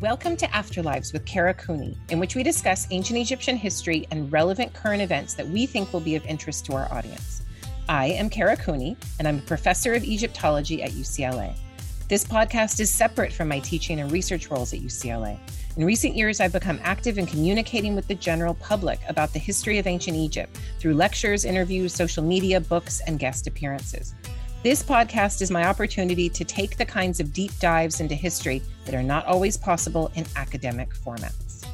Welcome to Afterlives with Kara Cooney, in which we discuss ancient Egyptian history and relevant current events that we think will be of interest to our audience. I am Kara Cooney, and I'm a professor of Egyptology at UCLA. This podcast is separate from my teaching and research roles at UCLA. In recent years, I've become active in communicating with the general public about the history of ancient Egypt through lectures, interviews, social media, books, and guest appearances. This podcast is my opportunity to take the kinds of deep dives into history that are not always possible in academic formats.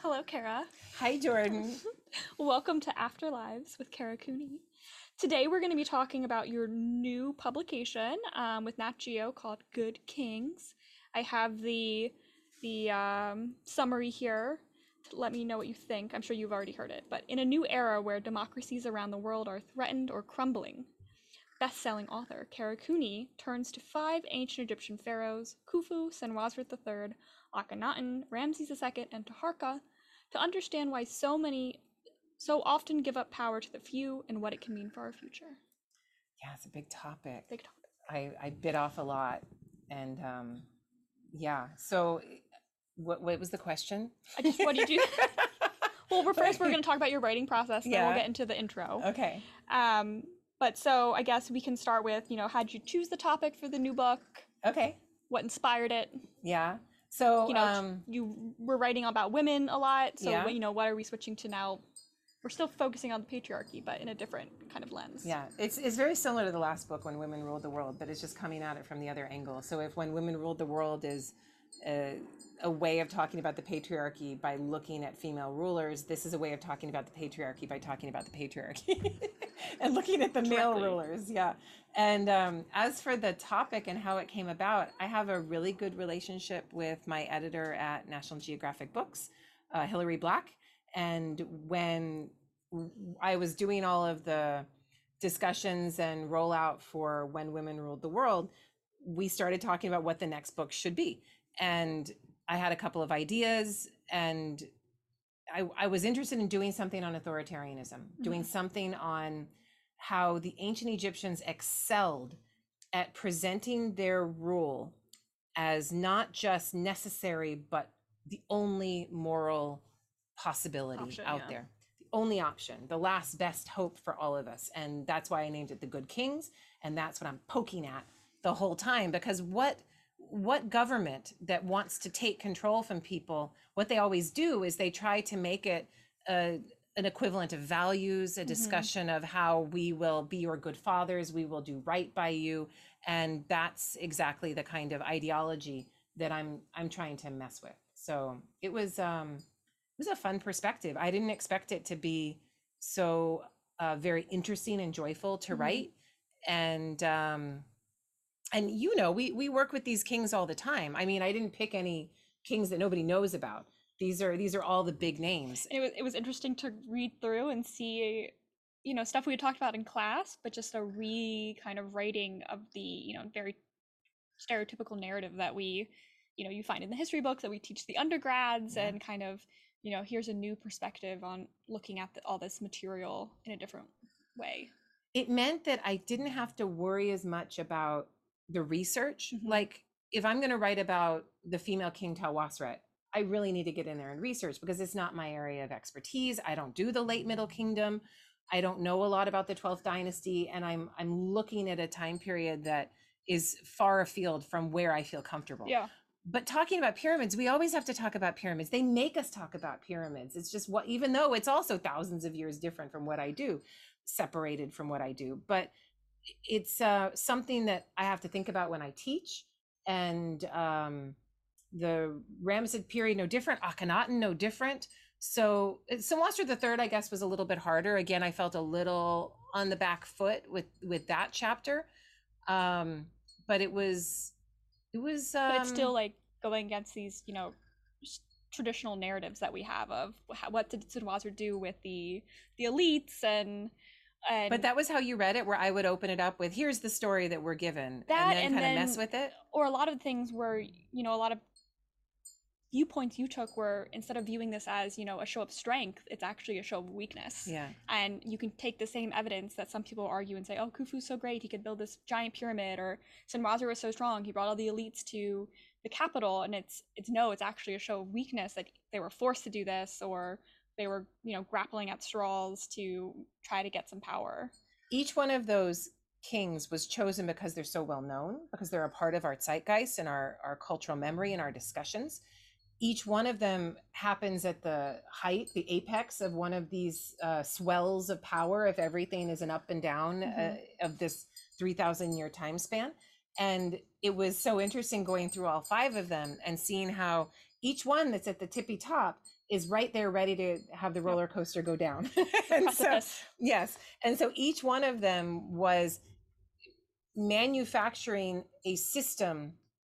Hello, Kara. Hi, Jordan. Welcome to Afterlives with Kara Cooney. Today, we're going to be talking about your new publication um, with Nat Geo called Good Kings. I have the the um, summary here to let me know what you think. I'm sure you've already heard it. But in a new era where democracies around the world are threatened or crumbling, best-selling author Kara Cooney turns to five ancient Egyptian pharaohs: Khufu, Senwosret III, Akhenaten, Ramses II, and Taharqa, to understand why so many so often give up power to the few and what it can mean for our future. Yeah, it's a big topic. Big topic. I, I bit off a lot. And um, yeah, so what, what was the question? I just, what do you do? well, we're first, we're going to talk about your writing process, then Yeah. we'll get into the intro. Okay. Um, but so I guess we can start with, you know, how'd you choose the topic for the new book? Okay. What inspired it? Yeah. So, You know, um, you were writing about women a lot. So, Yeah. you know, what are we switching to now? We're still focusing on the patriarchy, but in a different kind of lens. Yeah, it's, it's very similar to the last book, When Women Ruled the World, but it's just coming at it from the other angle. So if When Women Ruled the World is a, a way of talking about the patriarchy by looking at female rulers, this is a way of talking about the patriarchy by talking about the patriarchy and looking at the male Directly. rulers. Yeah. And um, as for the topic and how it came about, I have a really good relationship with my editor at National Geographic Books, uh, Hilary Black. And when I was doing all of the discussions and rollout for When Women Ruled the World, we started talking about what the next book should be. And I had a couple of ideas, and I, I was interested in doing something on authoritarianism, mm-hmm. doing something on how the ancient Egyptians excelled at presenting their rule as not just necessary, but the only moral possibility Option, out yeah. there the only option, the last best hope for all of us. And that's why I named it the Good Kings. And that's what I'm poking at the whole time because what what government that wants to take control from people, what they always do is they try to make it a, an equivalent of values, a discussion of how we will be your good fathers, we will do right by you, and that's exactly the kind of ideology that I'm I'm trying to mess with. So it was um was a fun perspective. I didn't expect it to be so uh, very interesting and joyful to Mhm. write, and um, and you know we we work with these kings all the time. I mean, I didn't pick any kings that nobody knows about. These are these are all the big names. And it was it was interesting to read through and see you know stuff we had talked about in class but just a re kind of writing of the you know very stereotypical narrative that we you know you find in the history books that we teach the undergrads Yeah. and kind of you know here's a new perspective on looking at the, all this material in a different way it meant that I didn't have to worry as much about the research. Mhm. Like if I'm going to write about the female king Tawasret, I really need to get in there and research because it's not my area of expertise. I don't do the late Middle Kingdom. I don't know a lot about the 12th dynasty and I'm I'm looking at a time period that is far afield from where I feel comfortable yeah but talking about pyramids we always have to talk about pyramids. They make us talk about pyramids. It's just what even though it's also thousands of years different from what i do separated from what i do but it's uh, something that i have to think about when i teach. And um, the ramesses period no different. Akhenaten no different. So uh, Senwosret the third i guess was a little bit harder. Again i felt a little on the back foot with with that chapter. Um but it was it was um, but it's still like going against these you know traditional narratives that we have of what did Senwosret do with the the elites and and But that was how you read it, where I would open it up with, "Here's the story that we're given," That and then and kind of mess with it. or a lot of things where you know a lot of viewpoints you took were instead of viewing this as you know a show of strength it's actually a show of weakness Yeah. and you can take the same evidence that some people argue and say oh khufu's so great he could build this giant pyramid or Senwosret was so strong he brought all the elites to the capital and it's it's no it's actually a show of weakness that they were forced to do this or they were you know grappling at straws to try to get some power Each one of those kings was chosen because they're so well known, because they're a part of our zeitgeist and our, our cultural memory and our discussions. Each one of them happens at the height, the apex of one of these uh, swells of power, if everything is an up and down uh, Mhm. of this 3,000 year time span. And it was so interesting going through all five of them and seeing how each one that's at the tippy top is right there ready to have the roller coaster go down. and so, Yes. And so each one of them was manufacturing a system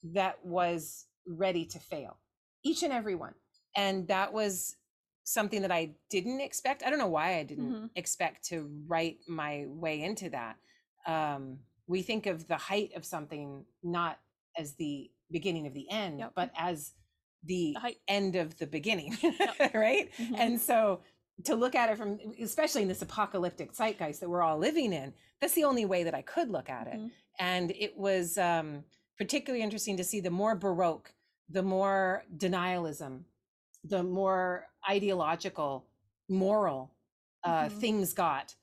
that was ready to fail, each and every one. And that was something that I didn't expect. I don't know why I didn't Mhm. expect to write my way into that. Um, we think of the height of something not as the beginning of the end, Yep. but as the The end of the beginning, Yep. right? Mhm. And so to look at it from, especially in this apocalyptic zeitgeist that we're all living in, that's the only way that I could look at it. Mhm. And it was um, particularly interesting to see the more Baroque, the more denialism, the more ideological, moral uh, Mhm. things got,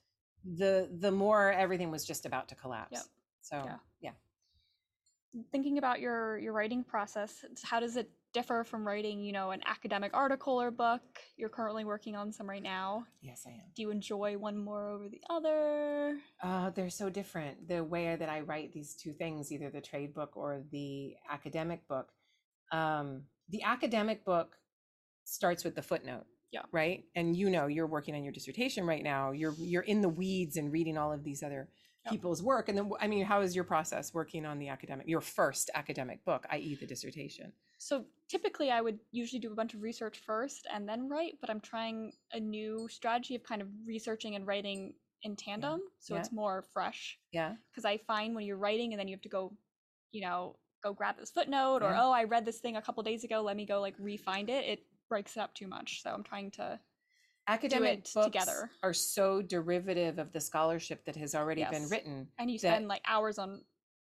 the the more everything was just about to collapse. Yep. So Yeah. yeah. thinking about your your writing process how does it differ from writing you know an academic article or book you're currently working on some right now yes, I am. do you enjoy one more over the other Uh, they're so different. The way that I write these two things, either the trade book or the academic book. Um, the academic book starts with the footnote. Yeah. Right. And you know, you're working on your dissertation right now. You're you're in the weeds and reading all of these other Yeah. people's work. And then, I mean, how is your process working on the academic, your first academic book, i.e., the dissertation? so typically i would usually do a bunch of research first and then write but i'm trying a new strategy of kind of researching and writing in tandem so Yeah. it's more fresh Yeah. because i find when you're writing and then you have to go you know go grab this footnote or Yeah. oh i read this thing a couple days ago let me go like re-find it it breaks it up too much so i'm trying to Academic it books together. are so derivative of the scholarship that has already been written and you that- spend like hours on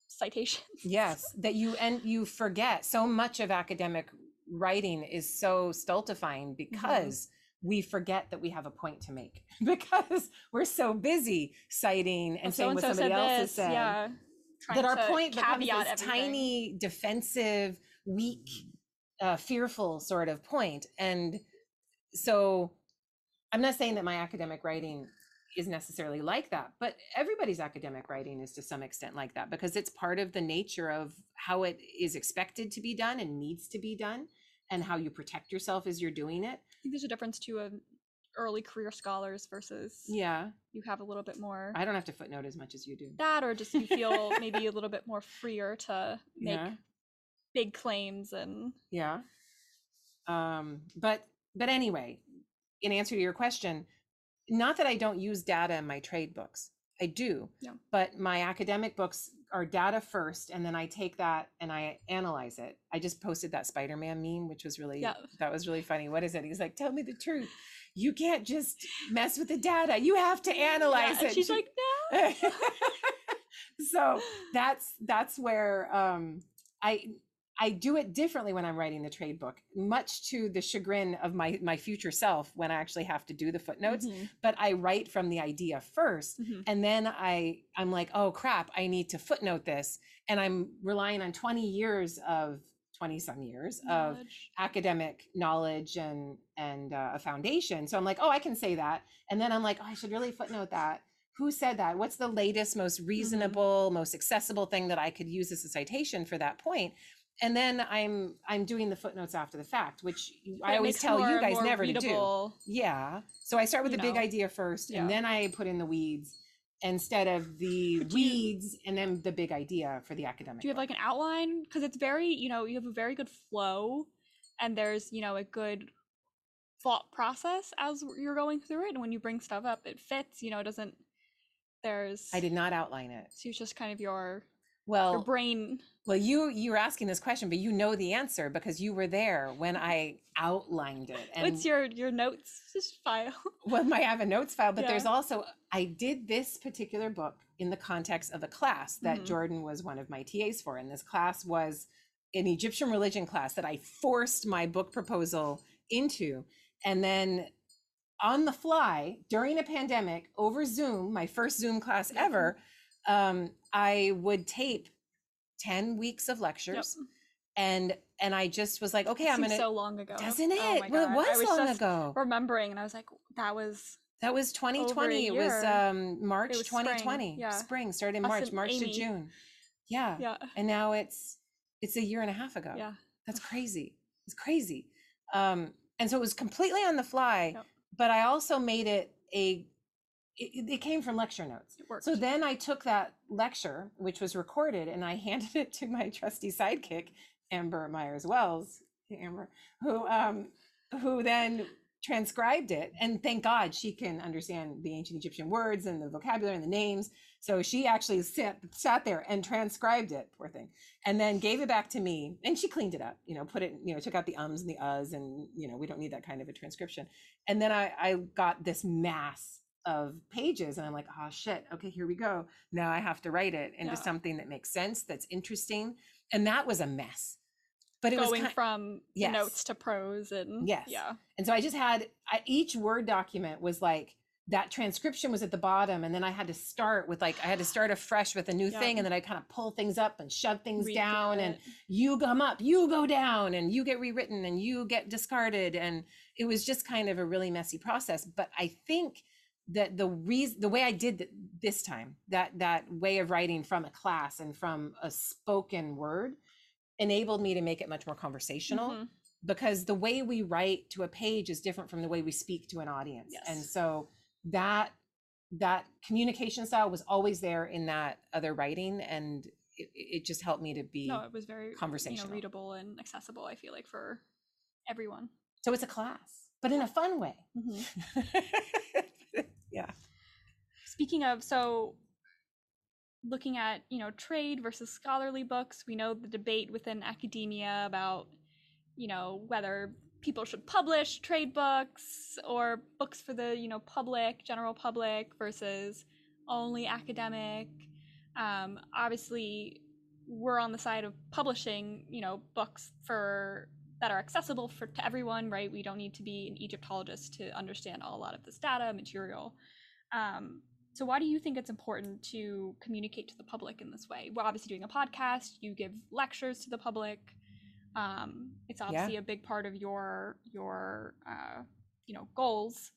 citations. Yes that you and you forget. So much of academic writing is so stultifying mm-hmm. because we forget that we have a point to make because we're so busy citing and Oh, saying what somebody else has this, said. yeah that our to point becomes caveat this everything. tiny defensive weak uh, fearful sort of point. And so i'm not saying that my academic writing is necessarily like that but everybody's academic writing is to some extent like that because it's part of the nature of how it is expected to be done and needs to be done and how you protect yourself as you're doing it. I think there's a difference to a early career scholars versus yeah you have a little bit more i don't have to footnote as much as you do that or just you feel maybe a little bit more freer to make Yeah. big claims and yeah um but but anyway in answer to your question not that i don't use data in my trade books i do Yeah. but my academic books are data first and then i take that and i analyze it. I just posted that spider-man meme which was really Yeah. that was really funny. What is it? He's like tell me the truth. You can't just mess with the data. You have to analyze Yeah, it. she's She- like no. So that's that's where um i i do it differently when i'm writing the trade book much to the chagrin of my my future self when i actually have to do the footnotes Mhm, but i write from the idea first mhm. and then i i'm like oh crap i need to footnote this and i'm relying on 20 years of 20 some years of Knowledge. academic knowledge and and uh, a foundation so i'm like oh i can say that and then i'm like oh i should really footnote that. Who said that? What's the latest most reasonable most accessible thing that i could use as a citation for that point and then i'm i'm doing the footnotes after the fact which i always tell you guys more never to do. yeah. So i start with the big idea first Yeah. and then i put in the weeds instead of the But do you- weeds and then the big idea for the academic do you have book. like an outline? Because it's very you know you have a very good flow and there's you know a good thought process as you're going through it and when you bring stuff up it fits you know it doesn't there's i did not outline it. so it's just kind of your well your brain well you you were asking this question but you know the answer because you were there when i outlined it and what's your your notes file well i have a notes file but there's also i did this particular book in the context of a class that Mhm. jordan was one of my tas for and this class was an egyptian religion class that i forced my book proposal into and then on the fly during a pandemic over zoom my first zoom class Yep. ever um, i would tape 10 weeks of lectures and and i just was like okay i'm Seems gonna so long ago. Doesn't it? Oh well it I was, long ago. remembering and i was like that was that was 2020 it was um march was spring, 2020 yeah. spring. Started in Us march march to june. Yeah. yeah. And now it's it's a year and a half ago. Yeah. That's crazy. It's crazy. Um and so it was completely on the fly Yep. but i also made it a it, it came from lecture notes so then I took that lecture, which was recorded, and I handed it to my trusty sidekick, Amber Myers Wells, Amber, who um, who then transcribed it. And thank God she can understand the ancient Egyptian words and the vocabulary and the names. So she actually sat sat there and transcribed it, poor thing, and then gave it back to me. And she cleaned it up, you know, put it, you know, took out the ums and the uhs, and you know, we don't need that kind of a transcription. And then I I got this mass of pages and I'm like, oh shit, okay, here we go. Now I have to write it into Yeah. something that makes sense, that's interesting. And that was a mess. But it was going kind, from Yes. notes to prose and Yes. yeah and so I just had I, each Word document was like that transcription was at the bottom, and then I had to start with like I had to start afresh with a new Yeah. thing, and then I kind of pull things up and shove things down, and you come up, you go down, and you get rewritten, and you get discarded, and it was just kind of a really messy process. But I think that the reason, the way I did th- this time, that that way of writing from a class and from a spoken word, enabled me to make it much more conversational Mhm. because the way we write to a page is different from the way we speak to an audience. And so that that communication style was always there in that other writing and it, it just helped me to be no it was very you know conversational. readable and accessible i feel like for everyone. So it's a class but in a fun way. Yeah speaking of so looking at you know trade versus scholarly books we know the debate within academia about you know whether people should publish trade books or books for the you know public general public versus only academic. Um, obviously we're on the side of publishing you know books for that are accessible for to everyone right? We don't need to be an egyptologist to understand a lot of this data material. Um, so why do you think it's important to communicate to the public in this way? We're obviously doing a podcast. You give lectures to the public. Um, it's obviously a big part of your your uh, you know goals,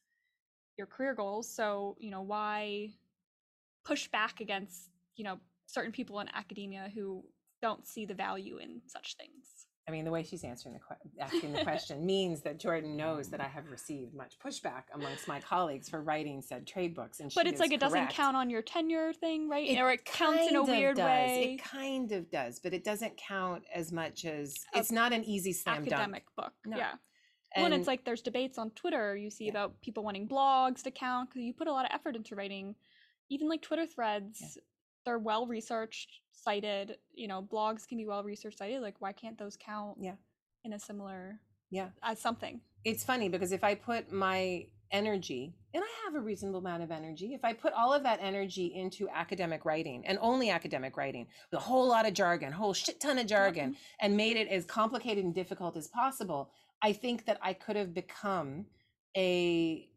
your career goals. So you know why push back against you know certain people in academia who don't see the value in such things. I mean the way she's answering the que- asking the question means that jordan knows that i have received much pushback amongst my colleagues for writing said trade books and But it's like it doesn't count on your tenure thing, right? It or it counts in a weird does. way. It kind of does, but it doesn't count as much as A it's not an easy slam academic book. No. Yeah. dunk. well, and it's like there's debates on Twitter you see Yeah. about people wanting blogs to count because you put a lot of effort into writing. Even like Twitter threads, they're well researched, cited. You know, blogs can be well researched, cited. Like, why can't those count? Yeah. In a similar yeah, as something. it's funny because if I put my energy, and I have a reasonable amount of energy, if I put all of that energy into academic writing and only academic writing, with a whole lot of jargon, whole shit ton of jargon, mm-hmm. and made it as complicated and difficult as possible, I think that I could have become a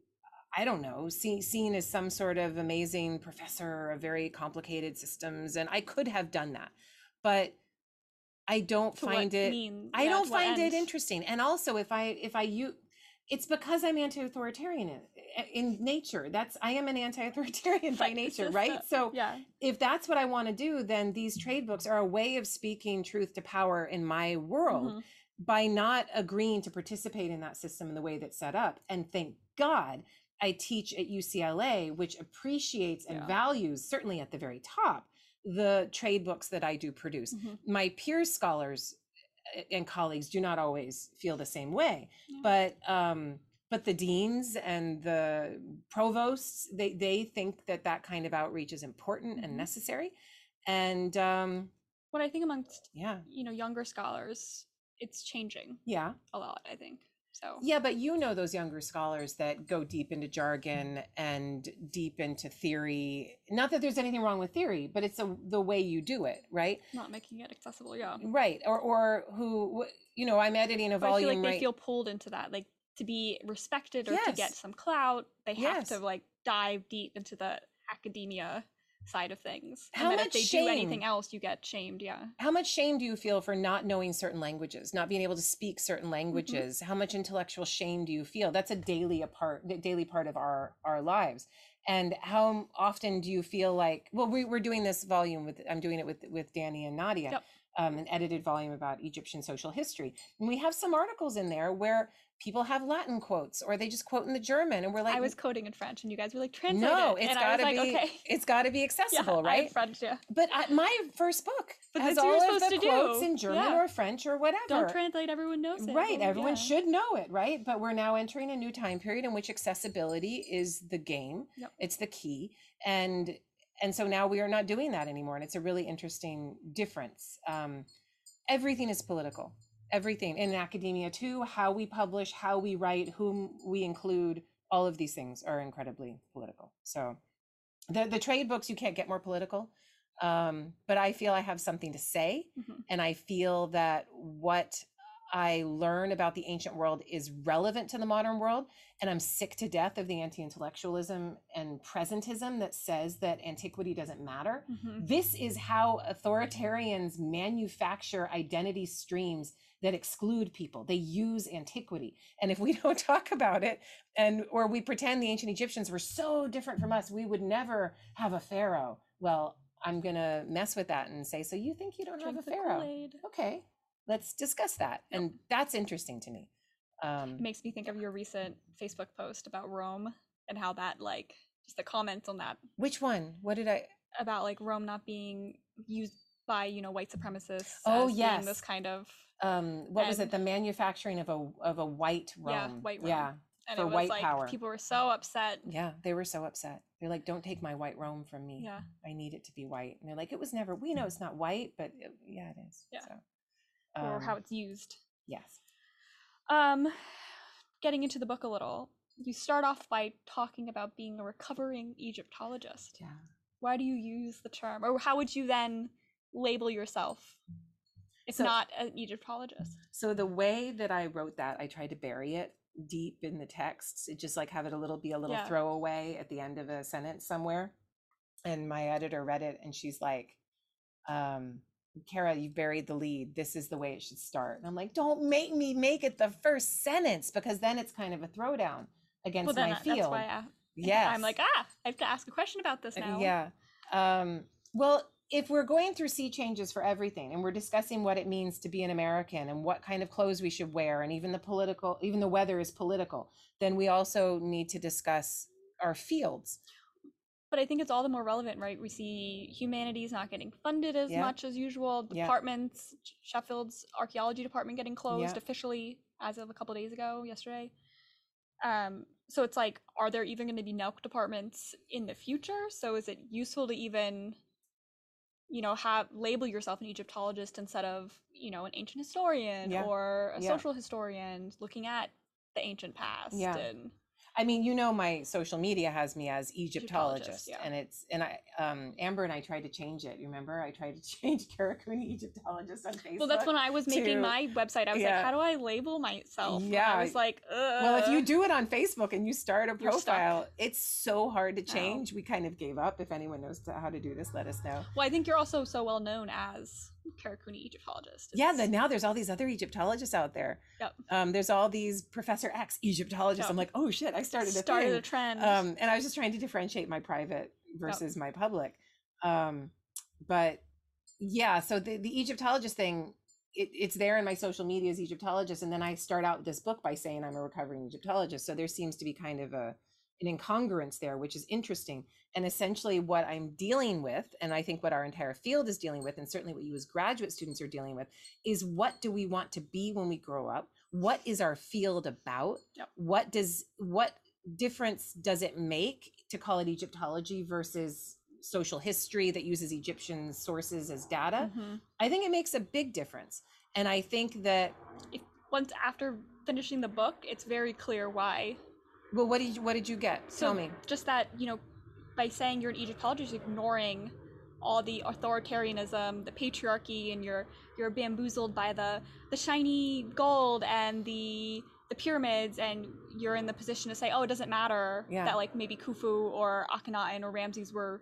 I don't know, seen seen as some sort of amazing professor of very complicated systems, and I could have done that, but I don't To find it. mean? I yeah, don't find it interesting. And also, if I if I you, it's because I'm anti-authoritarian in, in nature. That's I am an anti-authoritarian by nature, right? So Yeah. if that's what I want to do, then these trade books are a way of speaking truth to power in my world Mhm. by not agreeing to participate in that system in the way that's set up. And thank God I teach at UCLA, which appreciates and Yeah. values, certainly at the very top, the trade books that I do produce. Mhm. My peer scholars uh, and colleagues do not always feel the same way, Yeah. but um, but the deans and the provosts they they think that that kind of outreach is important Mhm. and necessary, and um, what I think amongst Yeah. you know younger scholars, it's changing Yeah. a lot. I think so. Yeah, but you know those younger scholars that go deep into jargon and deep into theory. Not that there's anything wrong with theory, but it's a, the way you do it, right? Not making it accessible. Yeah. Right. Or or who you know, I'm editing a But I feel volume like they feel pulled into that, like to be respected or to get some clout, they have to like dive deep into the academia side of things. How and much if they do anything else, you get shamed. Yeah. How much shame do you feel for not knowing certain languages, not being able to speak Mm-hmm. certain languages? How much intellectual shame do you feel? That's a daily a part, daily part of our our lives. And how often do you feel like? Well, we, we're doing this volume with. I'm doing it with with Danny and Nadia, Yep. Um, an edited volume about Egyptian social history, and we have some articles in there where people have Latin quotes or they just quote in the German, and we're like, I was coding in French, and you guys were like, translate no, it. it's got to like, be. okay. It's got to be accessible, I right? French, yeah. But I, my first book But has that's what you're all of the quotes do. in German Yeah. or French or whatever. Don't translate, everyone knows it. Right, Well, everyone yeah. should know it, right? But we're now entering a new time period in which accessibility is the game. Yep. It's the key. And and so now we are not doing that anymore. And it's a really interesting difference. Um, everything is political. Everything in academia too, how we publish, how we write, whom we include, all of these things are incredibly political. So the the trade books you can't get more political. Um, but I feel I have something to say Mhm. and I feel that what I learn about the ancient world is relevant to the modern world. And I'm sick to death of the anti intellectualism and presentism that says that antiquity doesn't matter. Mhm. This is how authoritarians manufacture identity streams that exclude people. They use antiquity. And if we don't talk about it and or we pretend the ancient Egyptians were so different from us, we would never have a pharaoh. Well, I'm going to mess with that and say, so you think you don't Drink have a pharaoh? Kool-Aid. Okay. Let's discuss that. And that's interesting to me. Um It makes me think of your recent Facebook post about Rome and how that, like, just the comments on that which one? What did I about like Rome not being used by you know white supremacists. Oh, yes. this kind of um what was it? The manufacturing of a of a white Rome. Yeah, white Rome. Yeah. and For white like power. people were so upset. Yeah, they were so upset. They're like, "Don't take my white Rome from me. Yeah, I need it to be white." And they're like, "It was never. We know it's not white, but it, yeah, it is." Yeah. So, or how um, it's used. yes. Um, getting into the book a little, you start off by talking about being a recovering Egyptologist. Yeah. Why do you use the term, or how would you then label yourself if So- not an Egyptologist? So the way that I wrote that, I tried to bury it deep in the texts. It just like have it a little be a little Yeah. throwaway at the end of a sentence somewhere. And my editor read it and she's like, um, Kara, you've buried the lead. This is the way it should start. And I'm like, don't make me make it the first sentence because then it's kind of a throwdown against Well, my I- field. that's why I, yes. I'm like, ah, I have to ask a question about this Uh, now. Yeah. Um, well, if we're going through sea changes for everything and we're discussing what it means to be an American and what kind of clothes we should wear and even the political, even the weather is political, then we also need to discuss our fields. But I think it's all the more relevant, right? We see humanities not getting funded as Yeah. much as usual. Departments, Sh- Sheffield's archaeology department getting closed Yeah. officially as of a couple days ago, yesterday. Um, so it's like, are there even going to be NELC departments in the future? So is it useful to even, you know, have label yourself an Egyptologist instead of, you know, an ancient historian Yeah. or a Yeah. social historian looking at the ancient past Yeah. and I mean, you know, my social media has me as Egyptologist, yeah. and it's and I um Amber and I tried to change it. You remember? I tried to change Kara Cooney Egyptologist on Facebook. Well, that's when I was making my website. I was yeah. like, how do I label myself? And Yeah. I was like, Ugh. Well, if you do it on Facebook and you start a profile, it's so hard to No. change. We kind of gave up. If anyone knows how to do this, let us know. Well, I think you're also so well known as Kara Cooney Egyptologist. Yeah, It's- then now there's all these other Egyptologists out there. Yep. Um, there's all these Professor X Egyptologists. Yep. I'm like, oh shit, I started a started thing. a trend. um, and I was just trying to differentiate my private versus my public. Um, but yeah, so the, the Egyptologist thing, it, it's there in my social media as Egyptologist. And then I start out this book by saying I'm a recovering Egyptologist. So there seems to be kind of a, an incongruence there, which is interesting. And essentially, what I'm dealing with, and I think what our entire field is dealing with, and certainly what you as graduate students are dealing with, is what do we want to be when we grow up? What is our field about? Yep. What does what difference does it make to call it Egyptology versus social history that uses Egyptian sources as data. Mhm. I think it makes a big difference. And I think that Once after finishing the book, it's very clear why. Well what did you, what did you get? Tell me. Just that, you know, by saying you're an Egyptologist, you're ignoring all the authoritarianism, the patriarchy, and you're you're bamboozled by the the shiny gold and the the pyramids, and you're in the position to say, oh, it doesn't matter Yeah. that like maybe Khufu or Akhenaten or Ramses were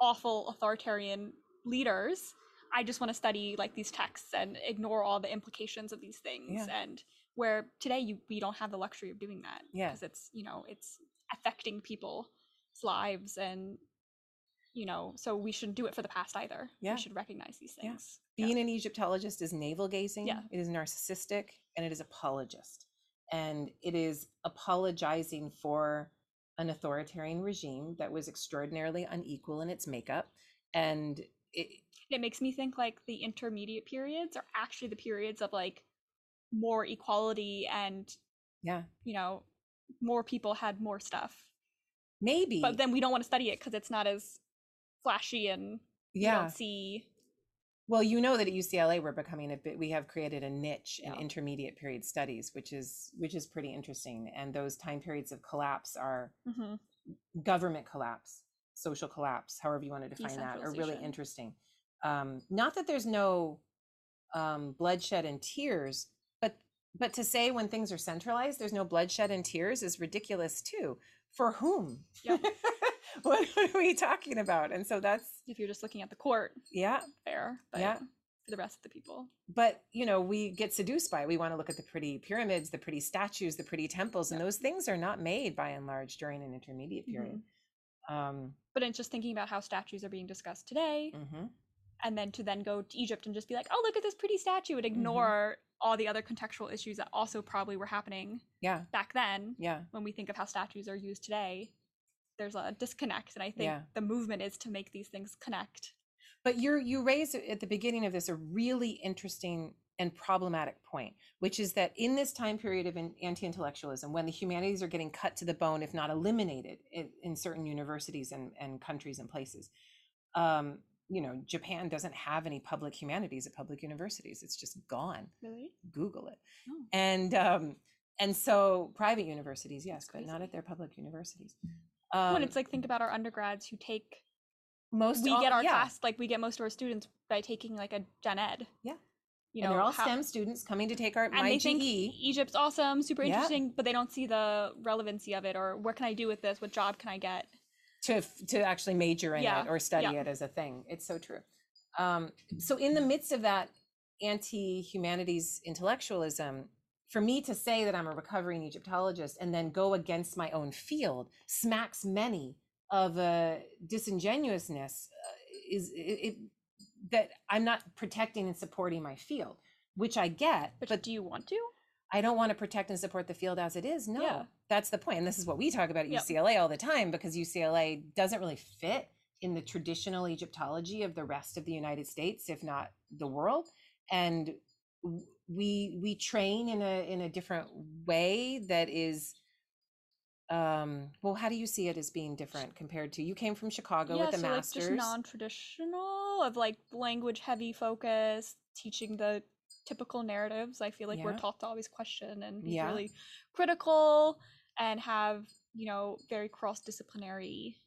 awful authoritarian leaders. I just want to study like these texts and ignore all the implications of these things. Yeah. And where today you we don't have the luxury of doing that. Yeah. Because it's you know it's affecting people's lives and you know so we shouldn't do it for the past either. Yeah. We should recognize these things. Yeah. Being an Egyptologist is navel gazing, Yeah. it is narcissistic, and it is apologist. And it is apologizing for an authoritarian regime that was extraordinarily unequal in its makeup. And it, It makes me think like the intermediate periods are actually the periods of like more equality and yeah, you know more people had more stuff. maybe. But then we don't want to study it because it's not as flashy and yeah. don't see Well, you know that at UCLA we're becoming a bit. We have created a niche in Yeah. intermediate period studies, which is which is pretty interesting. And those time periods of collapse are Mhm. government collapse, social collapse, however you want to define that, are really interesting. Um, not that there's no um, bloodshed and tears, but to say when things are centralized, there's no bloodshed and tears is ridiculous too. For whom? Yep. what, what are we talking about? And so that's if you're just looking at the court yeah, fair but Yeah. for the rest of the people but you know we get seduced by it. we want to look at the pretty pyramids the pretty statues the pretty temples and those things are not made by and large during an intermediate period um but it's just thinking about how statues are being discussed today mhm. And then to then go to egypt and just be like oh look at this pretty statue Mm-hmm. and ignore all the other contextual issues that also probably were happening yeah back then yeah when we think of how statues are used today there's a disconnect and i think Yeah. the movement is to make these things connect but you're you raise at the beginning of this a really interesting and problematic point which is that in this time period of anti-intellectualism when the humanities are getting cut to the bone if not eliminated in, in certain universities and, and countries and places um you know japan doesn't have any public humanities at public universities it's just gone really google it Oh. and um and so private universities yes but not at their public universities um when it's like think about our undergrads who take most we all- get our yeah. class like we get most of our students by taking like a gen ed Yeah. you and know they're all how- stem students coming to take our and my they think GE. Egypt's awesome, super Yeah. interesting, but they don't see the relevancy of it or what can I do with this? What job can I get? To to actually major in Yeah, it or study yeah. it as a thing. It's so true. Um, so in the midst of that anti-humanities intellectualism, for me to say that I'm a recovering Egyptologist and then go against my own field smacks many of a disingenuousness uh, is it, it that I'm not protecting and supporting my field, which I get, But, but do you want to? I don't want to protect and support the field as it is. No, Yeah. that's the point. And this is what we talk about at Yep. UCLA all the time because UCLA doesn't really fit in the traditional Egyptology of the rest of the United States, if not the world. And we we train in a in a different way that is um well how do you see it as being different compared to you came from chicago yeah, with the so masters like just non-traditional of like language heavy focus, teaching the typical narratives. I feel like we're taught to always question and be Yeah. really critical and have, you know, very cross-disciplinary,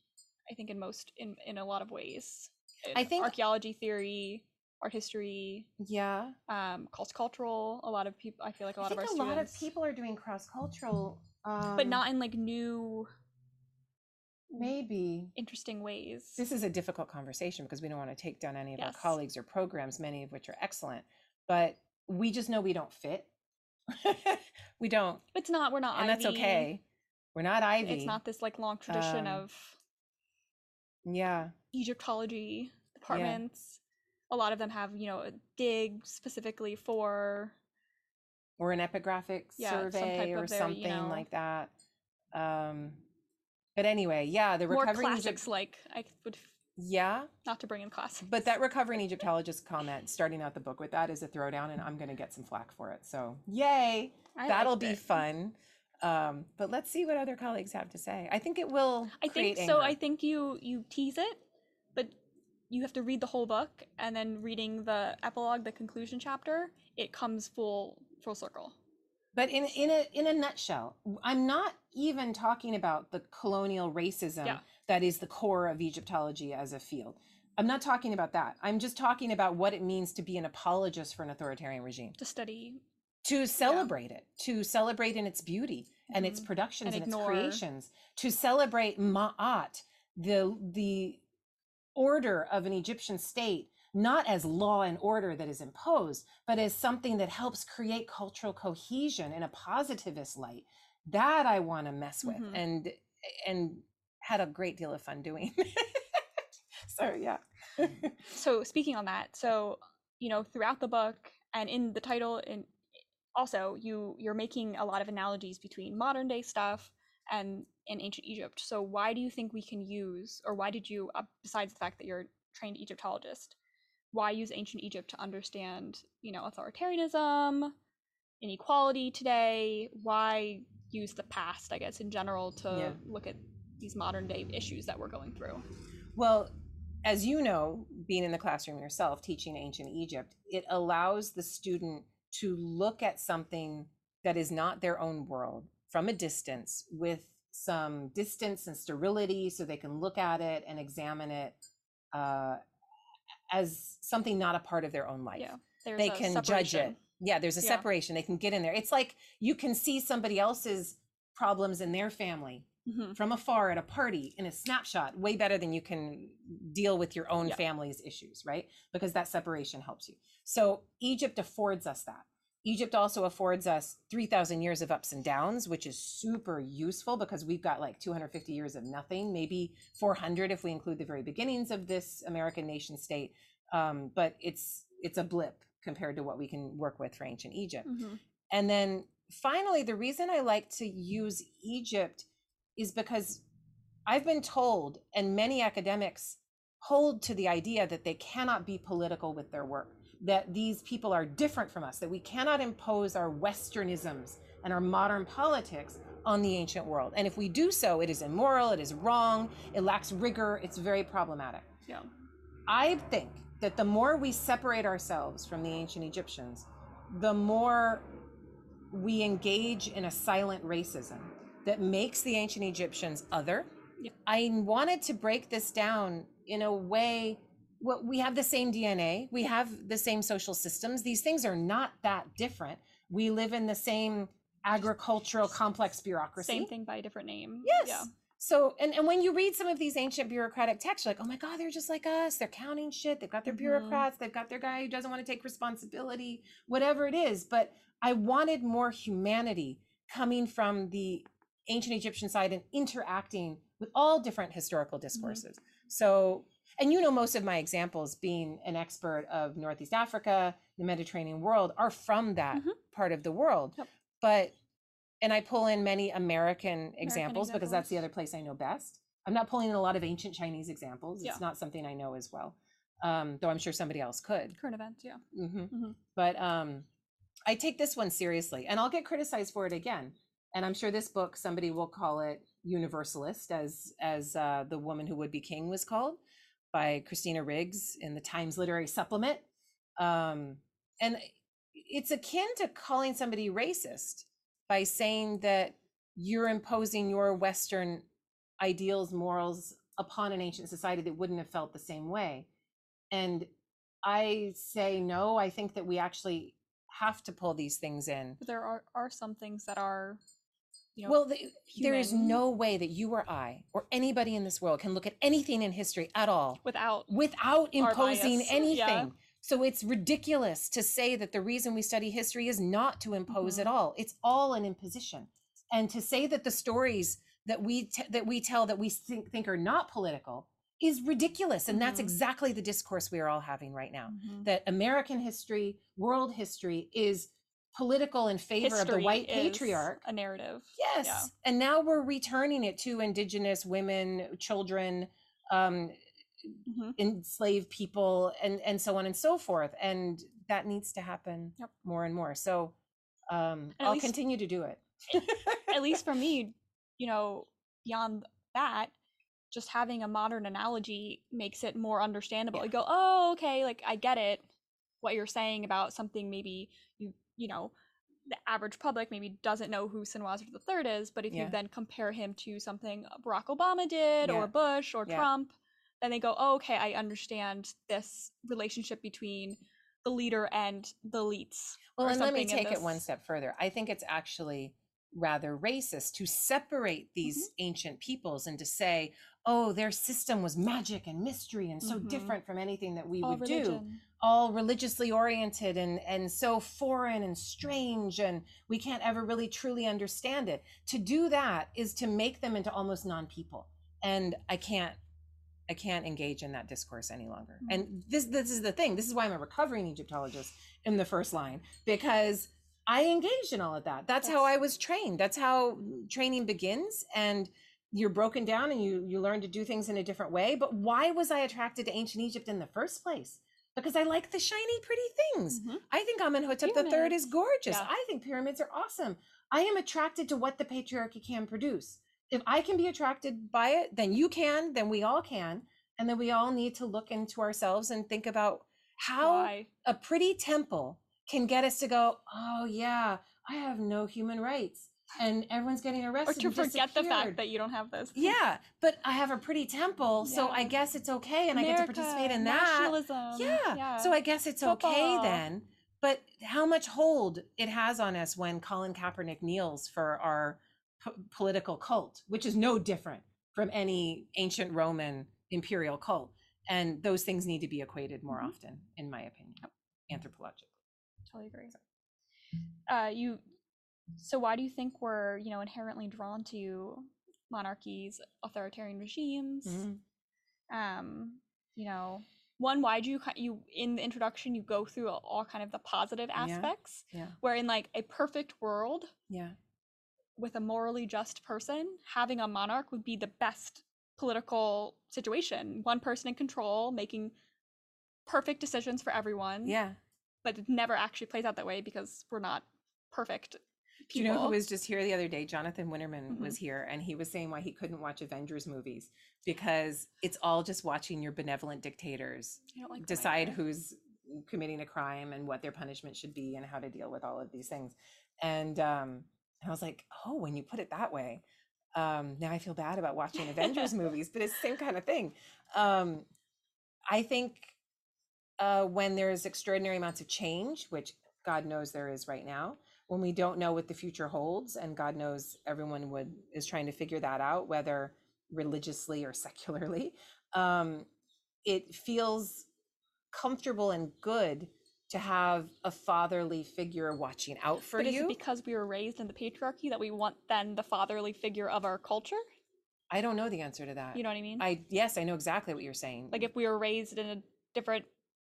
I think in most in in a lot of ways. I think- archaeology theory, art history, yeah um cross cultural a lot of people i feel like a lot of think our a lot of people are doing cross-cultural um, but not in like new maybe interesting ways this is a difficult conversation because we don't want to take down any of our colleagues or programs, many of which are excellent, but we just know we don't fit. we don't, it's not we're not and that's okay. We're not Ivy. it's not this like long tradition Um, of Yeah, egyptology departments a lot of them have you know a dig specifically for or an epigraphic Yeah, survey type or their, something you know- like that. Um, but anyway, yeah, the more recovering classics Egypt- like i would yeah, not to bring in classics but that recovering Egyptologist comment, starting out the book with that, is a throwdown, and I'm going to get some flack for it. So yay! I that'll be it. fun. Um, but let's see what other colleagues have to say. I think it will. i think so anger. i think you you tease it but you have to read the whole book and then reading the epilogue, the conclusion chapter, it comes full full circle. But in in a in a nutshell, I'm not even talking about the colonial racism Yeah. that is the core of Egyptology as a field. I'm not talking about that. I'm just talking about what it means to be an apologist for an authoritarian regime, To study to celebrate it, to celebrate in its beauty and its Mhm. productions And and, its creations, to celebrate Ma'at, the the order of an Egyptian state, not as law and order that is imposed, but as something that helps create cultural cohesion in a positivist light. That I want to mess with Mhm. and and had a great deal of fun doing. so yeah. so speaking on that so you know throughout the book and in the title and also you you're making a lot of analogies between modern day stuff and in ancient egypt so why do you think we can use or why did you uh, besides the fact that you're a trained egyptologist why use ancient egypt to understand you know authoritarianism inequality today why use the past i guess in general to Yeah. look at these modern day issues that we're going through Well, as you know, being in the classroom yourself, teaching ancient Egypt, it allows the student to look at something that is not their own world from a distance with some distance and sterility so they can look at it and examine it uh, as something not a part of their own life yeah there's they can judge it. Yeah, there's a Yeah. separation. They can get in there. It's like you can see somebody else's problems in their family Mhm. from afar at a party in a snapshot way better than you can deal with your own Yeah. family's issues, right? Because that separation helps you. So Egypt affords us that. Egypt also affords us 3,000 years of ups and downs, which is super useful because we've got like 250 years of nothing, maybe 400 if we include the very beginnings of this American nation state. Um, but it's it's a blip compared to what we can work with for ancient Egypt. Mhm. And then finally, the reason I like to use Egypt is because I've been told, and many academics hold to the idea that they cannot be political with their work, that these people are different from us, that we cannot impose our Westernisms and our modern politics on the ancient world. And if we do so, it is immoral, it is wrong, it lacks rigor, it's very problematic. yeah I think that the more we separate ourselves from the ancient Egyptians, the more we engage in a silent racism that makes the ancient Egyptians other. Yep. I wanted to break this down in a way well, we have the same DNA, we have the same social systems. These things are not that different. We live in the same agricultural complex bureaucracy. Same thing by a different name. Yes. Yeah. So, and, and when you read some of these ancient bureaucratic texts, you're like, oh my God, they're just like us. They're counting shit. They've got their Mhm. bureaucrats. They've got their guy who doesn't want to take responsibility, whatever it is. But I wanted more humanity coming from the ancient Egyptian side and interacting with all different historical discourses. So, and you know, most of my examples being an expert of Northeast Africa, the Mediterranean world, are from that Mhm. part of the world. Yep. But, and I pull in many American examples because that's the other place I know best. I'm not pulling in a lot of ancient Chinese examples. Yeah. It's not something I know as well, um, though I'm sure somebody else could. Current events. Yeah. hmm Mhm. But um, I take this one seriously, and I'll get criticized for it again. And I'm sure this book, somebody will call it universalist, as as uh, the woman who would be king was called by Christina Riggs in the Times Literary Supplement. Um, and it's akin to calling somebody racist by saying that you're imposing your Western ideals, morals upon an ancient society that wouldn't have felt the same way. And I say no, I think that we actually have to pull these things in. There are are some things that are, you know, Well, the, there is no way that you or I or anybody in this world can look at anything in history at all without without imposing anything. yeah. So it's ridiculous to say that the reason we study history is not to impose Mhm. at all. It's all an imposition. And to say that the stories that we t- that we tell that we think, think are not political is ridiculous. And that's Mhm. exactly the discourse we are all having right now. Mhm. That American history, world history is political in favor of the white patriarch. a narrative. Yes. Yeah. And now we're returning it to indigenous women, children, um, Mhm. enslaved people, and, and so on and so forth. And that needs to happen Yep. more and more. So um, I'll least- continue to do it. At least for me, you know, beyond that, just having a modern analogy makes it more understandable. Yeah. You go, oh, okay, like I get it. What you're saying about something maybe you you know the average public maybe doesn't know who Senwosret the Third is, but if Yeah. you then compare him to something Barack Obama did Yeah. or Bush or Yeah. Trump, then they go, oh, okay, I understand this relationship between the leader and the elites. Well, and let me take it one step further. I think it's actually rather racist to separate these Mm-hmm. ancient peoples and to say, oh, their system was magic and mystery and so Mhm. different from anything that we All would do. all religiously oriented and and so foreign and strange and we can't ever really truly understand it. To do that is to make them into almost non-people. And i can't i can't engage in that discourse any longer. Mhm. and this this is the thing. This is why i'm a recovering egyptologist in the first line because i engaged in all of that. That's how i was trained. That's how training begins. And you're broken down and you you learn to do things in a different way but why was i attracted to ancient egypt in the first place because I like the shiny, pretty things. Mhm. I think Amenhotep the Third is gorgeous. Yeah. I think pyramids are awesome. I am attracted to what the patriarchy can produce. If I can be attracted by it, then you can, then we all can. And then we all need to look into ourselves and think about how Why? a pretty temple can get us to go, oh, yeah, I have no human rights. And everyone's getting arrested. Or to forget the fact that you don't have this. Yeah, but I have a pretty temple, so I guess it's okay and I get to participate in that. Nationalism. Yeah. So I guess it's okay then. But how much hold it has on us when Colin Kaepernick kneels for our p- political cult, which is no different from any ancient Roman imperial cult. And those things need to be equated more Mhm. often, in my opinion, anthropologically. totally agree. Uh, you. So why do you think we're you know inherently drawn to monarchies, authoritarian regimes? Mm-hmm. Um, you know, one, why do you you in the introduction you go through all, all kind of the positive Yeah. aspects, Yeah. where in like a perfect world Yeah. with a morally just person, having a monarch would be the best political situation. One person in control, making perfect decisions for everyone. Yeah. But it never actually plays out that way because we're not perfect Do people. you know who was just here the other day? Jonathan Winterman Mhm. was here, and he was saying why he couldn't watch Avengers movies because it's all just watching your benevolent dictators like decide either. who's committing a crime and what their punishment should be and how to deal with all of these things. And um, I was like, oh, when you put it that way, um, now I feel bad about watching Avengers movies, but it's the same kind of thing. Um, I think uh, when there's extraordinary amounts of change, which God knows there is right now, when we don't know what the future holds, and God knows everyone would is trying to figure that out, whether religiously or secularly, um, it feels comfortable and good to have a fatherly figure watching out for But is you. it because we were raised in the patriarchy that we want then the fatherly figure of our culture? I don't know the answer to that. You know what I mean? I yes, I know exactly what you're saying. like if we were raised in a different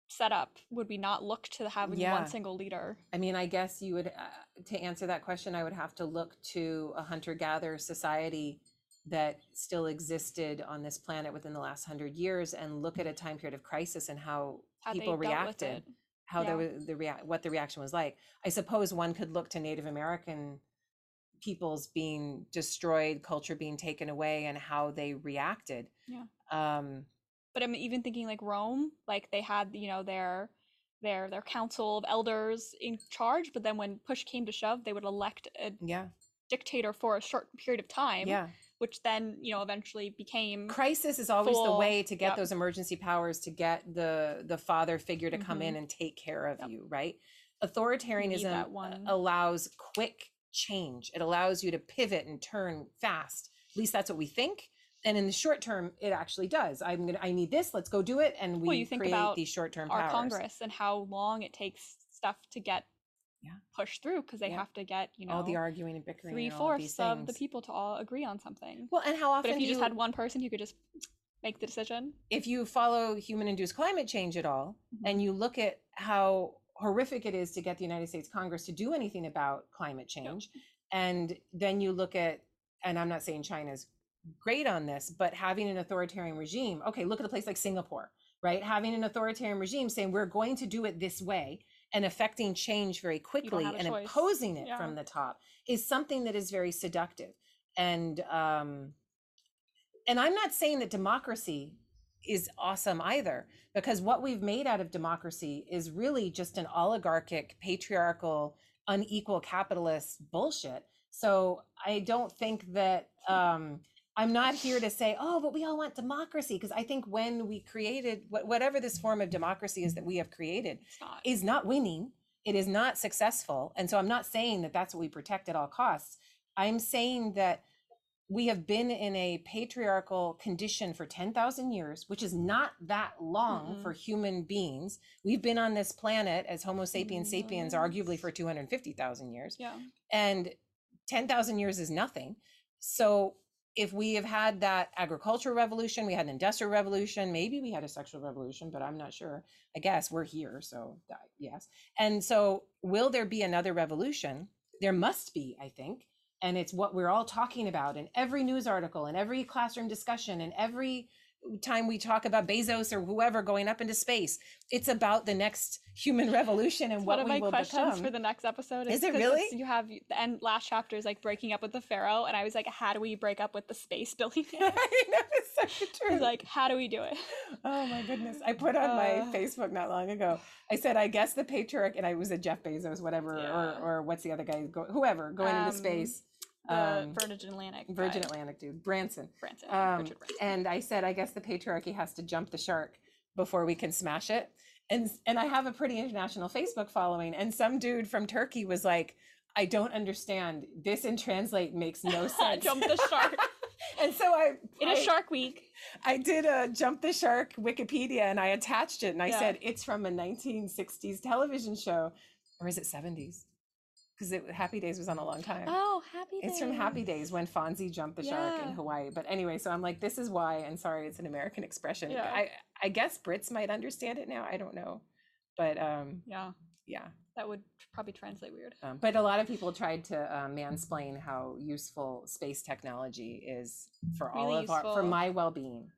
setup, would we not look to having Yeah. one single leader? I mean, I guess you would, uh, to answer that question, I would have to look to a hunter gatherer society that still existed on this planet within the last hundred years and look at a time period of crisis and how, How people reacted, how there Yeah. was the rea- what the reaction was like. I suppose one could look to Native American peoples being destroyed, culture being taken away, and how they reacted. Yeah. Um, But I'm even thinking like Rome, like they had you know their their their council of elders in charge, but then when push came to shove, they would elect a yeah, dictator for a short period of time, yeah. which then you know eventually became crisis is always the way to get yep. those emergency powers to get the the father figure to come in and take care of Yep. you right? Authoritarianism uh, allows quick change. It allows you to pivot and turn fast. At least that's what we think and in the short term it actually does i'm gonna i need this let's go do it and we Well, you think create about these short-term our powers Congress and how long it takes stuff to get Yeah. pushed through because they Yeah. have to get you know all the arguing and bickering three all of fourths of the people to all agree on something. well and how often But if do you just had one person who could just make the decision, if you follow human induced climate change at all Mhm. and you look at how horrific it is to get the United States Congress to do anything about climate change and then you look at and I'm not saying China's great on this but having an authoritarian regime okay look at a place like Singapore right having an authoritarian regime saying we're going to do it this way and affecting change very quickly and choice. imposing it Yeah. from the top is something that is very seductive and um and I'm not saying that democracy is awesome either, because what we've made out of democracy is really just an oligarchic, patriarchal, unequal capitalist bullshit. So I don't think that um, I'm not here to say, oh, but we all want democracy, because I think when we created wh- whatever this form of democracy is that we have created, not. is not winning. It is not successful. And so I'm not saying that that's what we protect at all costs. I'm saying that we have been in a patriarchal condition for 10,000 years, which is not that long Mm-mm. for human beings. We've been on this planet as Homo sapiens sapiens mm-hmm. arguably for 250,000 years yeah. and 10,000 years is nothing. So if we have had that agricultural revolution, we had an industrial revolution, maybe we had a sexual revolution, but I'm not sure. I guess we're here, so that, yes. And so will there be another revolution? There must be, I think. And it's what we're all talking about in every news article in every classroom discussion in every time we talk about Bezos or whoever going up into space. It's about the next human revolution and what one of my questions become. for the next episode. Is it 'cause really? You have the end last chapter is like breaking up with the pharaoh, and I was like, how do we break up with the space billionaire? I know it's so true. It's like, how do we do it? oh my goodness! I put on my Uh. Facebook not long ago. I said, I guess the patriarch, and I was a Jeff Bezos, whatever, Yeah. or or what's the other guy, whoever going Um, into space, The Um, Virgin Atlantic. Virgin guy, Atlantic dude, Branson. Branson. Um, Richard Branson. and I said, I guess the patriarchy has to jump the shark before we can smash it. And and I have a pretty international Facebook following, and some dude from Turkey was like, I don't understand. This in translate makes no sense. Jump the shark. and so I It I- Shark Week. I did a Jump the Shark Wikipedia and I attached it and I Yeah. said it's from a 1960s television show or is it 70s? Because Happy Days was on a long time. Oh, happy Days. It's from Happy Days. When Fonzie jumped the shark in Hawaii. But anyway, so I'm like, this is why. And sorry, it's an American expression. Yeah. I I guess Brits might understand it now. I don't know, but um, Yeah, yeah. that would probably translate weird. Um, but a lot of people tried to uh, mansplain how useful space technology is for all Really of our for my well being.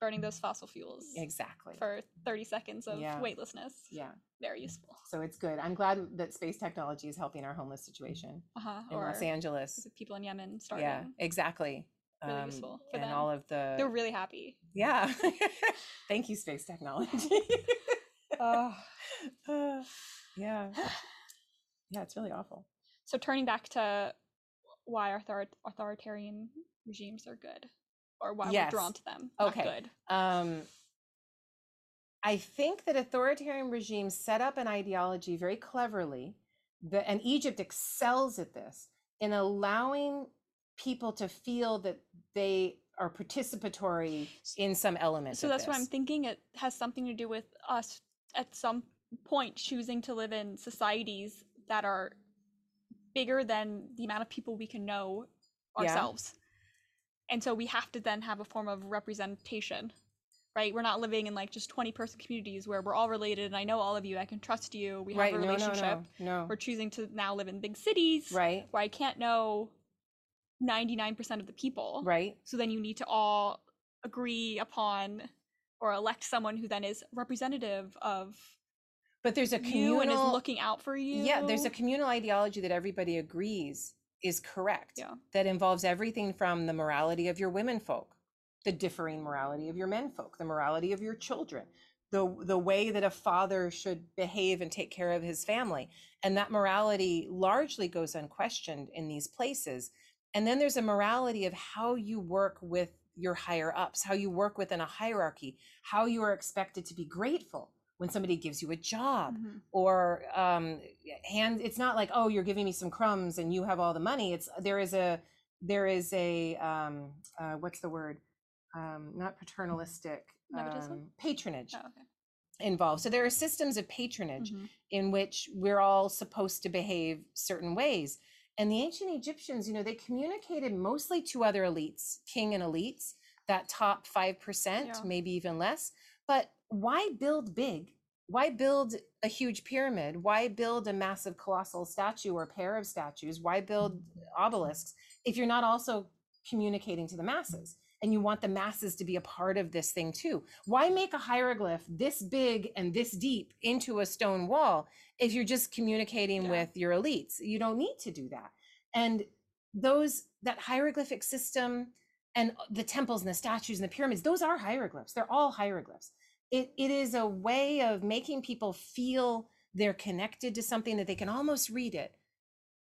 Burning those fossil fuels Exactly. for 30 seconds of Yeah. weightlessness. yeah. Very useful. So it's good. I'm glad that space technology is helping our homeless situation Uh-huh. in or Los Angeles. people in Yemen starting. Yeah, exactly. Um, Really useful for and them. all of the They're really happy. yeah. Thank you, space technology. Uh, yeah, yeah, it's really awful. So turning back to why author- authoritarian regimes are good, or why Yes. we're drawn to them. Okay. good. Um, I think that authoritarian regimes set up an ideology very cleverly, that, and Egypt excels at this in allowing people to feel that they are participatory in some element. So that's what I'm thinking. It has something to do with us at some point choosing to live in societies that are bigger than the amount of people we can know Yeah. And so we have to then have a form of representation, right? We're not living in like just 20 person communities where we're all related and I know all of you, I can trust you, we have right? a No, no, relationship. no, no. We're choosing to now live in big cities Right, where I can't know 99% of the people. right. So then you need to all agree upon or elect someone who then is representative of But there's a communal. and is looking out for you. Yeah, there's a communal ideology that everybody agrees is correct. Yeah. That involves everything from the morality of your women folk, the differing morality of your men folk, the morality of your children, the the way that a father should behave and take care of his family. And that morality largely goes unquestioned in these places. And then there's a morality of how you work with your higher ups, how you work within a hierarchy, how you are expected to be grateful when somebody gives you a job Mhm. or um hand it's not like oh you're giving me some crumbs and you have all the money it's there is a there is a um uh, what's the word um not paternalistic um, patronage Oh, okay. involved so there are systems of patronage Mhm. in which we're all supposed to behave certain ways and the ancient egyptians you know they communicated mostly to other elites king and elites that top 5% Yeah. maybe even less but why build big? Why build a huge pyramid? Why build a massive colossal statue or pair of statues? Why build mm-hmm. obelisks if you're not also communicating to the masses and you want the masses to be a part of this thing too? Why make a hieroglyph this big and this deep into a stone wall if you're just communicating Yeah. with your elites? You don't need to do that. And those that hieroglyphic system and uh, the temples and the statues and the pyramids those are hieroglyphs. They're all hieroglyphs it, it is a way of making people feel they're connected to something that they can almost read it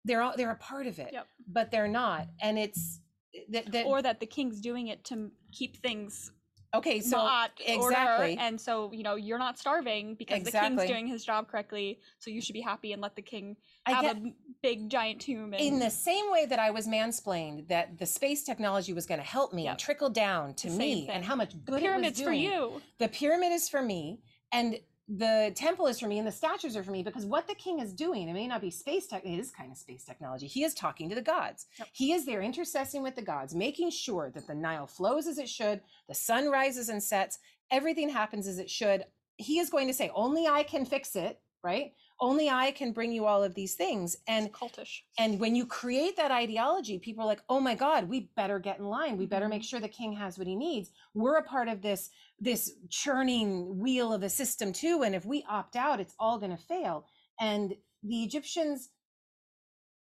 they're all they're a part of it Yep. but they're not and it's that, that or that the king's doing it to keep things okay so not exactly. order and so you know you're not starving because the king's doing his job correctly so you should be happy and let the king have get- a big giant tomb and in the same way that I was mansplained that the space technology was going to help me Yep. and trickle down to me same and how much the good it was pyramids for you the pyramid is for me and the temple is for me and the statues are for me because what the king is doing it may not be space tech it is kind of space technology he is talking to the gods. Yep. he is there intercessing with the gods making sure that the nile flows as it should the sun rises and sets everything happens as it should. He is going to say only i can fix it right only i can bring you all of these things and it's cultish and when you create that ideology, people are like, "Oh my God, we better get in line. We better make mm-hmm. sure the king has what he needs. We're a part of this this churning wheel of a system too. And if we opt out, it's all going to fail." And the Egyptians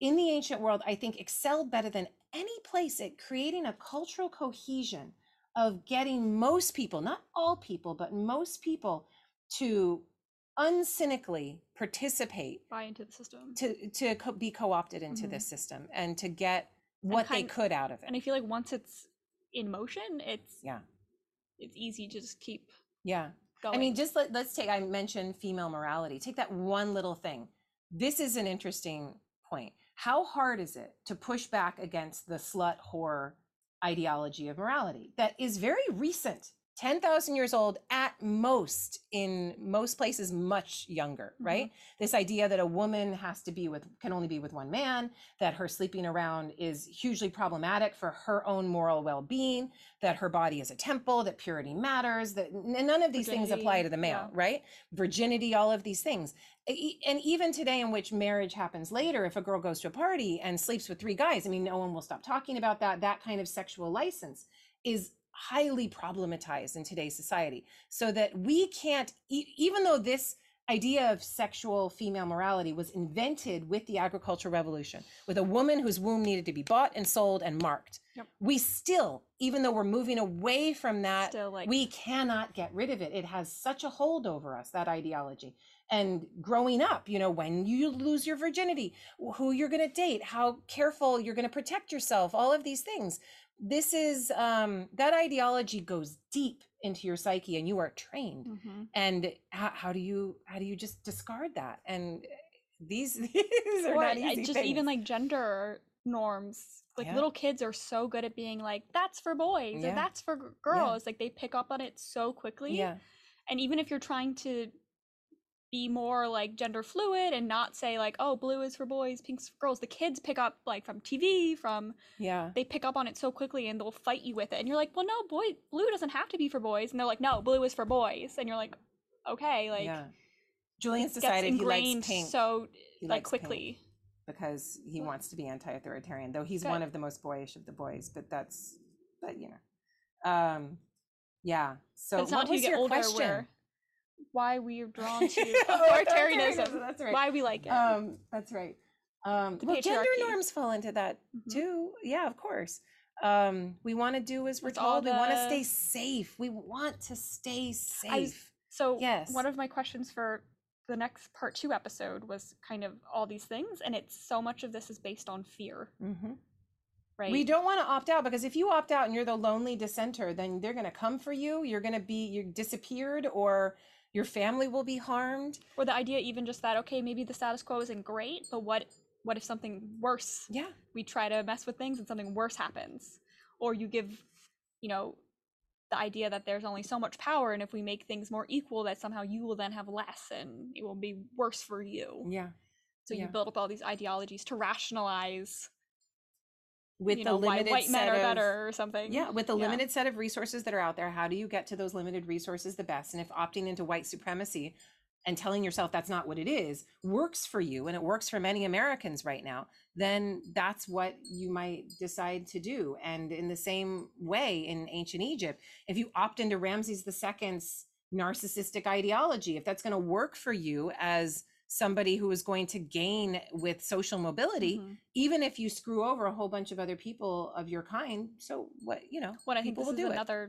in the ancient world, I think, excelled better than any place at creating a cultural cohesion of getting most people, not all people, but most people, to uncynically participate buy into the system to to co- be co-opted into Mhm. this system and to get what they could out of it. and i feel like once it's in motion it's yeah. it's easy to just keep Yeah. going I mean, just let, let's take I mentioned female morality. Take that one little thing. This is an interesting point. How hard is it to push back against the slut whore ideology of morality that is very recent? 10,000 years old at most in most places much younger, Mhm. right? This idea that a woman has to be with can only be with one man, that her sleeping around is hugely problematic for her own moral well-being, that her body is a temple, that purity matters, that none of these things apply to the male, yeah. right? Virginity, all of these things. And even today, in which marriage happens later, if a girl goes to a party and sleeps with three guys, I mean, no one will stop talking about that. That kind of sexual license is highly problematized in today's society. So that we can't, even though this idea of sexual female morality was invented with the agricultural revolution, with a woman whose womb needed to be bought and sold and marked. Yep. We still, even though we're moving away from that like we cannot get rid of it it has such a hold over us that ideology and growing up you know when you lose your virginity who you're going to date how careful you're going to protect yourself all of these things this is um that ideology goes deep into your psyche and you are trained Mhm. and how, how do you how do you just discard that and these these are or not easy just even like gender norms like Yeah. little kids are so good at being like that's for boys Yeah. or that's for girls like they pick up on it so quickly yeah and even if you're trying to be more like gender fluid and not say like oh blue is for boys pink's for girls. The kids pick up like from tv from yeah. they pick up on it so quickly and they'll fight you with it. And you're like well no boy blue doesn't have to be for boys. And they're like no blue is for boys. And you're like okay like yeah. Julian's decided he likes pink. so He like quickly. because he Well- wants to be anti-authoritarian though he's Good. one of the most boyish of the boys but that's but you know. Um yeah. So it's not what until you get your older question? where why we're drawn to authoritarianism. That's right. Why we like it. Um that's right. Um The well gender norms fall into that Mhm. too. Yeah of course. Um we want to do as we're told. We want to stay safe. We want to stay I safe. So Yes. one of my questions for the next part two episode was kind of all these things, and it's so much of this is based on fear, Mm-hmm. right? We don't want to opt out because if you opt out and you're the lonely dissenter, then they're going to come for you. You're going to be you disappeared, or your family will be harmed. or the idea even just that okay, maybe the status quo isn't great, but what what if something worse? Yeah, We try to mess with things and something worse happens, or you give, you know, the idea that there's only so much power, and if we make things more equal, that somehow you will then have less, and it will be worse for you. yeah. So Yeah. you build up all these ideologies to rationalize, With you the know, why limited white men set are of, better or something. Yeah, with the Yeah. limited set of resources that are out there, how do you get to those limited resources the best? And if opting into white supremacy and telling yourself that's not what it is works for you and it works for many Americans right now, then that's what you might decide to do. And in the same way in ancient Egypt, if you opt into Ramses II's narcissistic ideology, if that's going to work for you as somebody who is going to gain with social mobility Mhm. even if you screw over a whole bunch of other people of your kind so what you know What I think this will is do it. another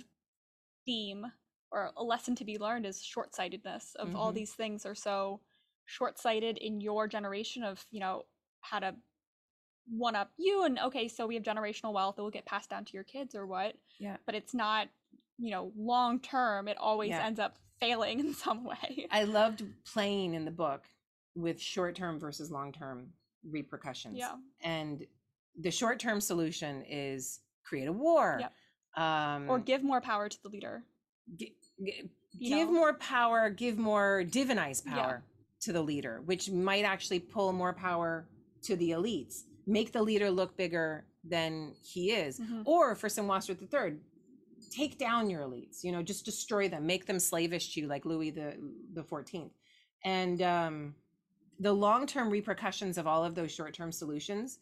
theme or a lesson to be learned is short-sightedness of all Mhm. these things are so short-sighted in your generation of you know how to one up you and okay so we have generational wealth that will get passed down to your kids or what Yeah. but it's not you know long term it always Yeah. ends up failing in some way i loved playing in the book with short-term versus long-term repercussions Yeah. and the short-term solution is create a war Yep. um or give more power to the leader gi- you give know? more power give more divinize Yeah. power to the leader which might actually pull more power to the elites make the leader look bigger than he is Mhm. or for Senwosret the third take down your elites you know just destroy them make them slavish to you like louis the the 14th and um the long-term repercussions of all of those short-term solutions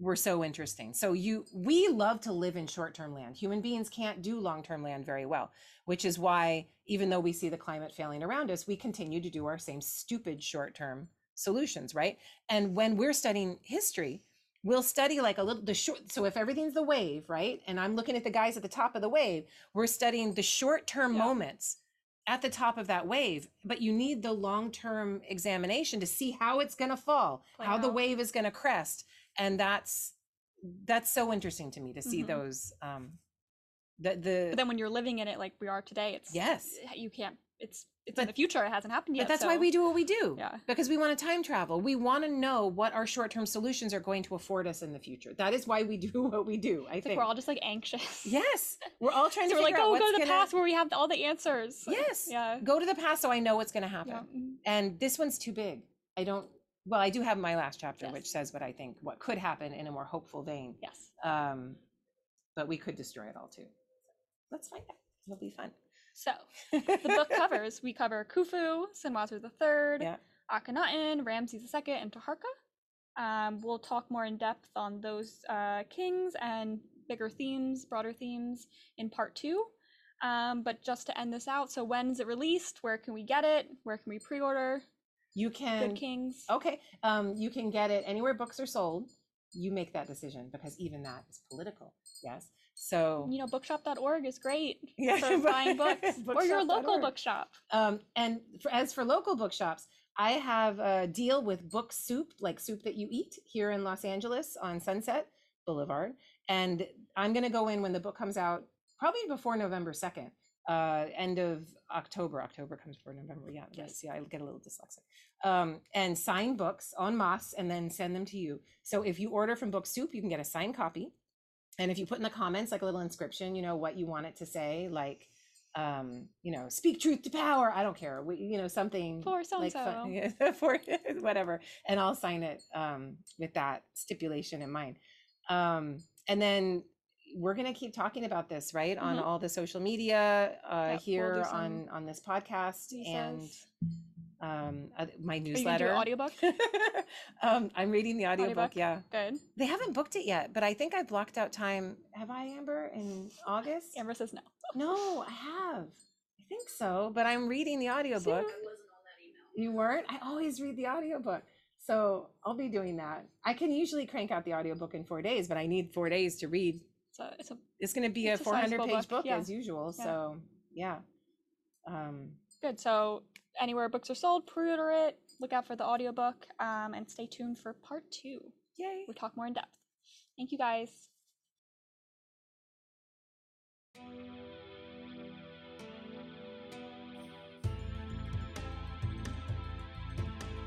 were so interesting. So you we love to live in short-term land. Human beings can't do long-term land very well which is why even though we see the climate failing around us we continue to do our same stupid short-term solutions right? And when we're studying history we'll study like a little the short so if everything's the wave right? And i'm looking at the guys at the top of the wave we're studying the short-term Yeah. moments at the top of that wave but you need the long-term examination to see how it's going to fall Play how the wave is going to crest. And that's that's so interesting to me to see Mhm. those um the the but then when you're living in it like we are today it's yes. you can't it's it's But- in the future it hasn't happened yet but that's why we do what we do. Yeah. because we want to time travel. We want to know what our short-term solutions are going to afford us in the future. That is why we do what we do i It's like think. we're all just like anxious. Yes. We're all trying so to we're like oh what's go to the gonna- past where we have all the answers. Yes. Yeah. Go to the past so i know what's going to happen. Yeah. Mm, and this one's too big. I don't well i do have my last chapter Yes. which says what i think what could happen in a more hopeful vein. Yes. Um but we could destroy it all too. Let's find out. It'll be fun so the book covers we cover Khufu, the Third, Yeah. Akhenaten, Ramses II, and Taharka. Um, we'll talk more in depth on those uh, kings and bigger themes, broader themes in part two. Um, but just to end this out, so when is it released? Where can we get it? Where can we pre-order you can Good Kings? okay um you can get it anywhere books are sold you make that decision because even that is political yes so You know, bookshop.org is great Yeah, for buying books or your local bookshop. Um, and for, as for local bookshops, I have a deal with Book Soup, like soup that you eat here in Los Angeles on Sunset Boulevard. And I'm going to go in when the book comes out, probably before November 2nd, uh, end of October. October comes before November. Yeah, yes, yeah, I get a little dyslexic. Um, and sign books on Moss, and then send them to you. So if you order from Book Soup, you can get a signed copy. And if you put in the comments like a little inscription, you know, what you want it to say, like, um you know speak truth to power i don't care we, you know something For so like fun- yeah, for whatever and i'll sign it um with that stipulation in mind um and then we're going to keep talking about this right on Mhm. all the social media uh Yep, we'll here on on this podcast and. Um uh, my Are you gonna newsletter audiobook? um i'm reading the audiobook Audiobook? yeah Good. they haven't booked it yet but i think i blocked out time have i amber in august Amber says no. no, I have. I think so, but I'm reading the audiobook. Soon. wasn't on that email. You weren't? I always read the audiobook. So I'll be doing that. I can usually crank out the audiobook in four days, but I need four days to read. It's a, it's a It's going to be a It's a 400 page book, book yeah. as usual. Yeah. So yeah. Um, good. So anywhere books are sold, pre-order it. Look out for the audiobook. Um, and stay tuned for part two. yay. We'll talk more in depth. Thank you guys.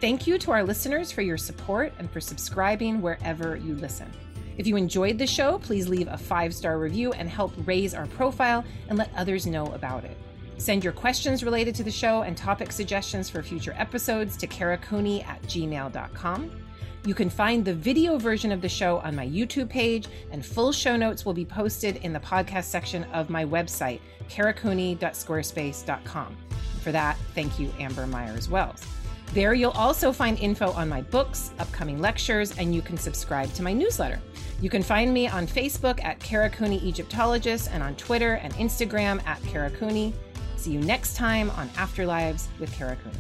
Thank you to our listeners for your support and for subscribing wherever you listen. If you enjoyed the show, please leave a five star review and help raise our profile and let others know about it. Send your questions related to the show and topic suggestions for future episodes to karacooney at gmail.com. You can find the video version of the show on my YouTube page, and full show notes will be posted in the podcast section of my website, karacooney.squarespace.com. For that, thank you, Amber Myers Wells. There, you'll also find info on my books, upcoming lectures, and you can subscribe to my newsletter. You can find me on Facebook at Kara Cooney Egyptologist and on Twitter and Instagram at Kara Cooney. See you next time on Afterlives with Kara Cooney.